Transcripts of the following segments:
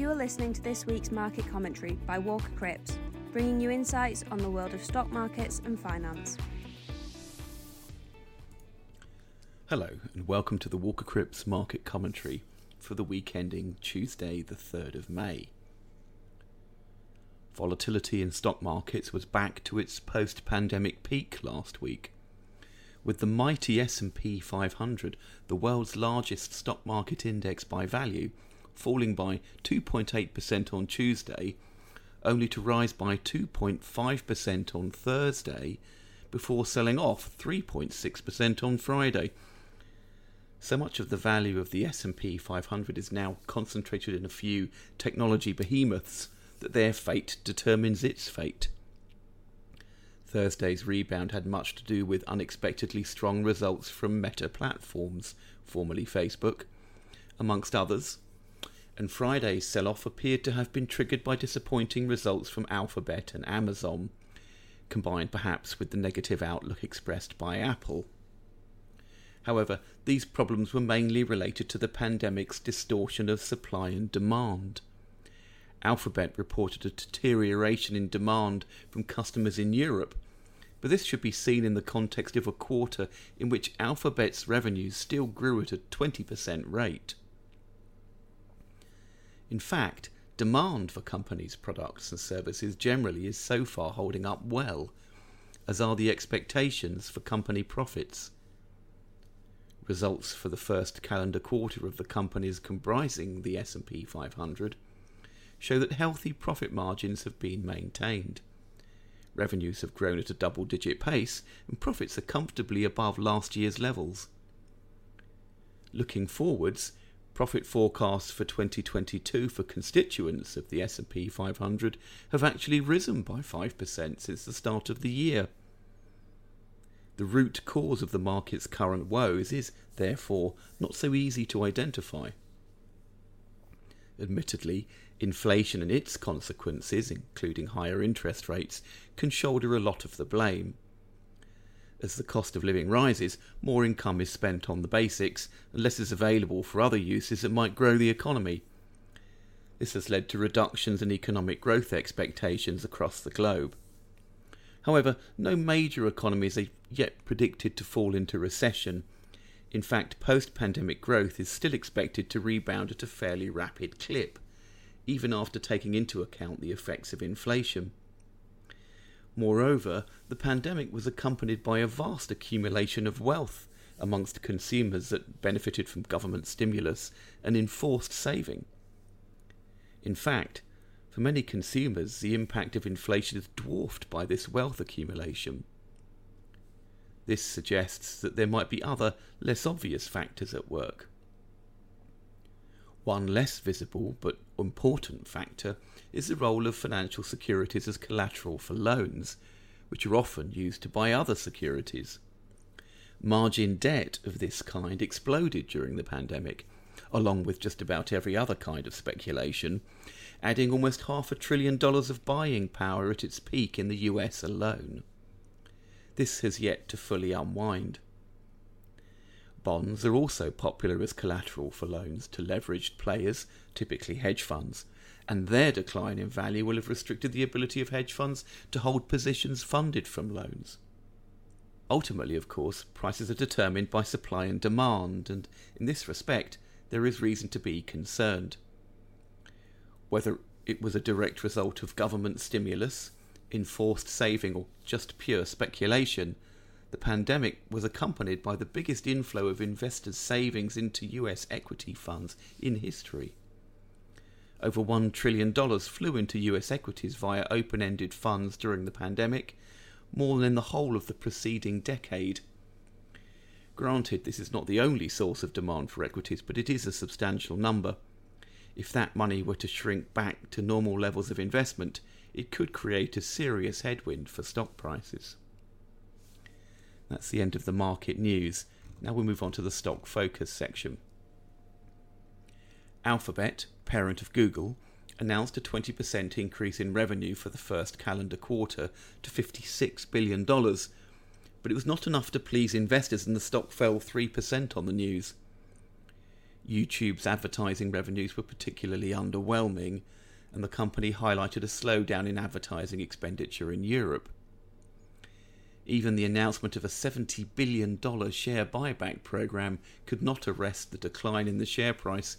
You are listening to this week's market commentary by Walker Cripps, bringing you insights on the world of stock markets and finance. Hello, and welcome to the Walker Cripps market commentary for the week ending Tuesday, the 3rd of May. Volatility in stock markets was back to its post-pandemic peak last week, with the mighty S&P 500, the world's largest stock market index by value, falling by 2.8% on Tuesday, only to rise by 2.5% on Thursday, before selling off 3.6% on Friday. So much of the value of the S&P 500 is now concentrated in a few technology behemoths that their fate determines its fate. Thursday's rebound had much to do with unexpectedly strong results from Meta Platforms, formerly Facebook, amongst others, and Friday's sell off appeared to have been triggered by disappointing results from Alphabet and Amazon, combined perhaps with the negative outlook expressed by Apple. However, these problems were mainly related to the pandemic's distortion of supply and demand. Alphabet reported a deterioration in demand from customers in Europe, but this should be seen in the context of a quarter in which Alphabet's revenues still grew at a 20% rate. In fact, demand for companies' products and services generally is so far holding up well, as are the expectations for company profits. Results for the first calendar quarter of the companies comprising the S&P 500 show that healthy profit margins have been maintained. Revenues have grown at a double digit pace, and profits are comfortably above last year's levels. Looking forwards, profit forecasts for 2022 for constituents of the S&P 500 have actually risen by 5% since the start of the year. The root cause of the market's current woes is, therefore, not so easy to identify. Admittedly, inflation and its consequences, including higher interest rates, can shoulder a lot of the blame. As the cost of living rises, more income is spent on the basics and less is available for other uses that might grow the economy. This has led to reductions in economic growth expectations across the globe. However, no major economies are yet predicted to fall into recession. In fact, post pandemic growth is still expected to rebound at a fairly rapid clip even after taking into account the effects of inflation. Moreover, the pandemic was accompanied by a vast accumulation of wealth amongst consumers that benefited from government stimulus and enforced saving. In fact, for many consumers, the impact of inflation is dwarfed by this wealth accumulation. This suggests that there might be other, less obvious factors at work. One less visible but important factor is the role of financial securities as collateral for loans, which are often used to buy other securities. Margin debt of this kind exploded during the pandemic, along with just about every other kind of speculation, adding almost half a trillion dollars of buying power at its peak in the US alone. This has yet to fully unwind. Bonds are also popular as collateral for loans to leveraged players, typically hedge funds, and their decline in value will have restricted the ability of hedge funds to hold positions funded from loans. Ultimately, of course, prices are determined by supply and demand, and in this respect, there is reason to be concerned. Whether it was a direct result of government stimulus, enforced saving, or just pure speculation, the pandemic was accompanied by the biggest inflow of investors' savings into US equity funds in history. Over $1 trillion flew into US equities via open ended funds during the pandemic, more than in the whole of the preceding decade. Granted, this is not the only source of demand for equities, but it is a substantial number. If that money were to shrink back to normal levels of investment, it could create a serious headwind for stock prices. That's the end of the market news. Now we move on to the stock focus section. Alphabet, parent of Google, announced a 20% increase in revenue for the first calendar quarter to $56 billion, but it was not enough to please investors and the stock fell 3% on the news. YouTube's advertising revenues were particularly underwhelming, and the company highlighted a slowdown in advertising expenditure in Europe. Even the announcement of a $70 billion share buyback program could not arrest the decline in the share price,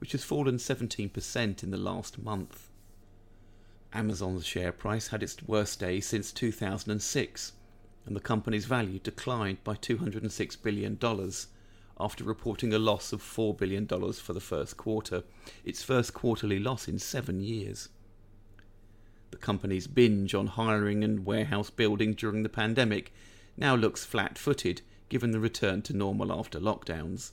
which has fallen 17% in the last month. Amazon's share price had its worst day since 2006, and the company's value declined by $206 billion after reporting a loss of $4 billion for the first quarter, its first quarterly loss in seven years. The company's binge on hiring and warehouse building during the pandemic now looks flat footed given the return to normal after lockdowns.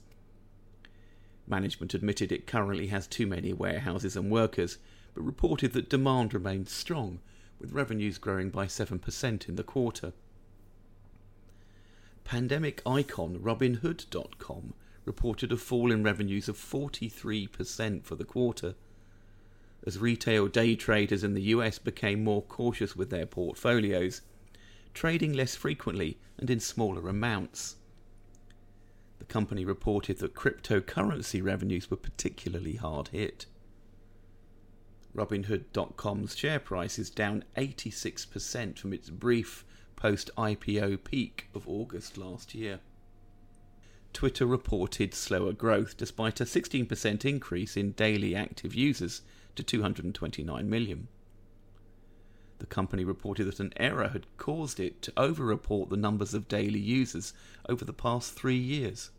Management admitted it currently has too many warehouses and workers, but reported that demand remains strong, with revenues growing by 7% in the quarter. Pandemic icon Robinhood.com reported a fall in revenues of 43% for the quarter as retail day traders in the US became more cautious with their portfolios, trading less frequently and in smaller amounts. The company reported that cryptocurrency revenues were particularly hard hit. Robinhood.com's share price is down 86% from its brief post IPO peak of August last year. Twitter reported slower growth despite a 16% increase in daily active users to 229 million. The company reported that an error had caused it to overreport the numbers of daily users over the past three years.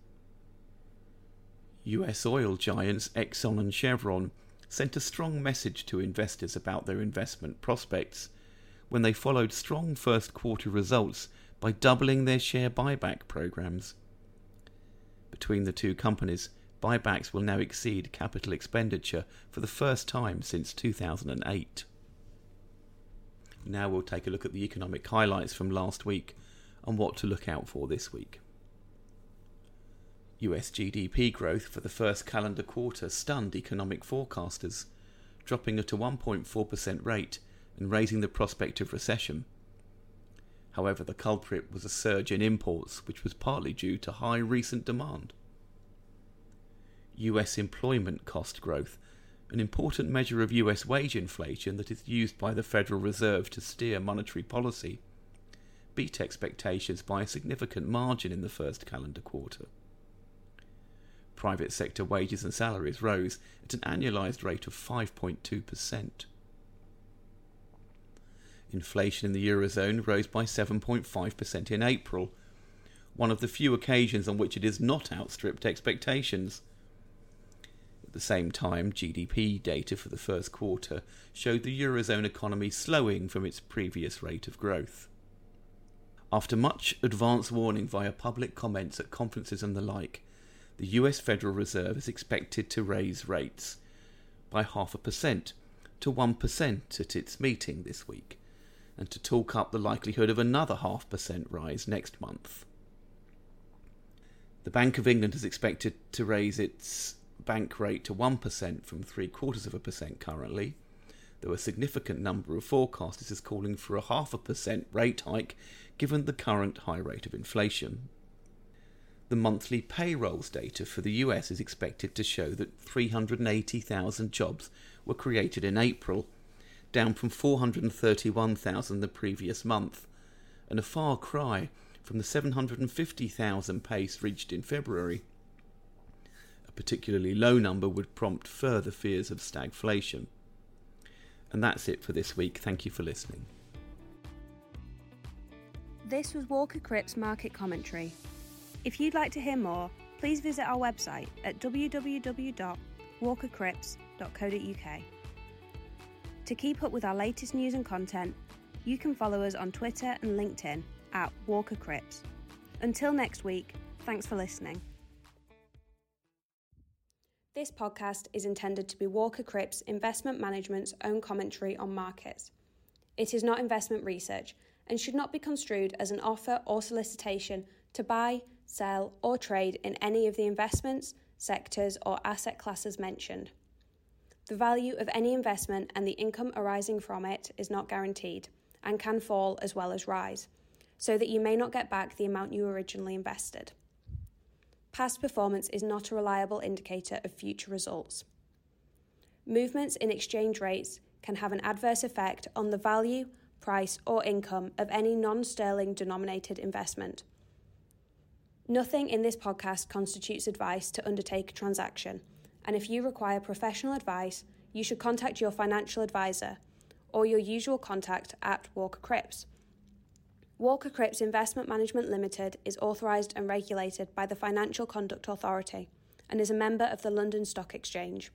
US oil giants Exxon and Chevron sent a strong message to investors about their investment prospects when they followed strong first quarter results by doubling their share buyback programs. Between the two companies, buybacks will now exceed capital expenditure for the first time since 2008. Now we'll take a look at the economic highlights from last week and what to look out for this week. US GDP growth for the first calendar quarter stunned economic forecasters, dropping at a 1.4% rate and raising the prospect of recession. However, the culprit was a surge in imports, which was partly due to high recent demand. US employment cost growth, an important measure of US wage inflation that is used by the Federal Reserve to steer monetary policy, beat expectations by a significant margin in the first calendar quarter. Private sector wages and salaries rose at an annualized rate of 5.2%. Inflation in the Eurozone rose by 7.5% in April, one of the few occasions on which it has not outstripped expectations. At the same time, GDP data for the first quarter showed the Eurozone economy slowing from its previous rate of growth. After much advance warning via public comments at conferences and the like, the US Federal Reserve is expected to raise rates by half a percent to 1% at its meeting this week, and to talk up the likelihood of another half percent rise next month. The Bank of England is expected to raise its bank rate to 1% from three quarters of a percent currently, though a significant number of forecasters is calling for a half a percent rate hike given the current high rate of inflation. The monthly payrolls data for the US is expected to show that 380,000 jobs were created in April, down from 431,000 the previous month, and a far cry from the 750,000 pace reached in February particularly low number would prompt further fears of stagflation. And that's it for this week. Thank you for listening. This was Walker Cripps Market Commentary. If you'd like to hear more, please visit our website at www.walkercripps.co.uk. To keep up with our latest news and content, you can follow us on Twitter and LinkedIn at Walker Cripps. Until next week, thanks for listening. This podcast is intended to be Walker Cripps Investment Management's own commentary on markets. It is not investment research and should not be construed as an offer or solicitation to buy, sell, or trade in any of the investments, sectors, or asset classes mentioned. The value of any investment and the income arising from it is not guaranteed and can fall as well as rise, so that you may not get back the amount you originally invested. Past performance is not a reliable indicator of future results. Movements in exchange rates can have an adverse effect on the value, price, or income of any non sterling denominated investment. Nothing in this podcast constitutes advice to undertake a transaction, and if you require professional advice, you should contact your financial advisor or your usual contact at Walker Cripps. Walker Cripps Investment Management Limited is authorised and regulated by the Financial Conduct Authority and is a member of the London Stock Exchange.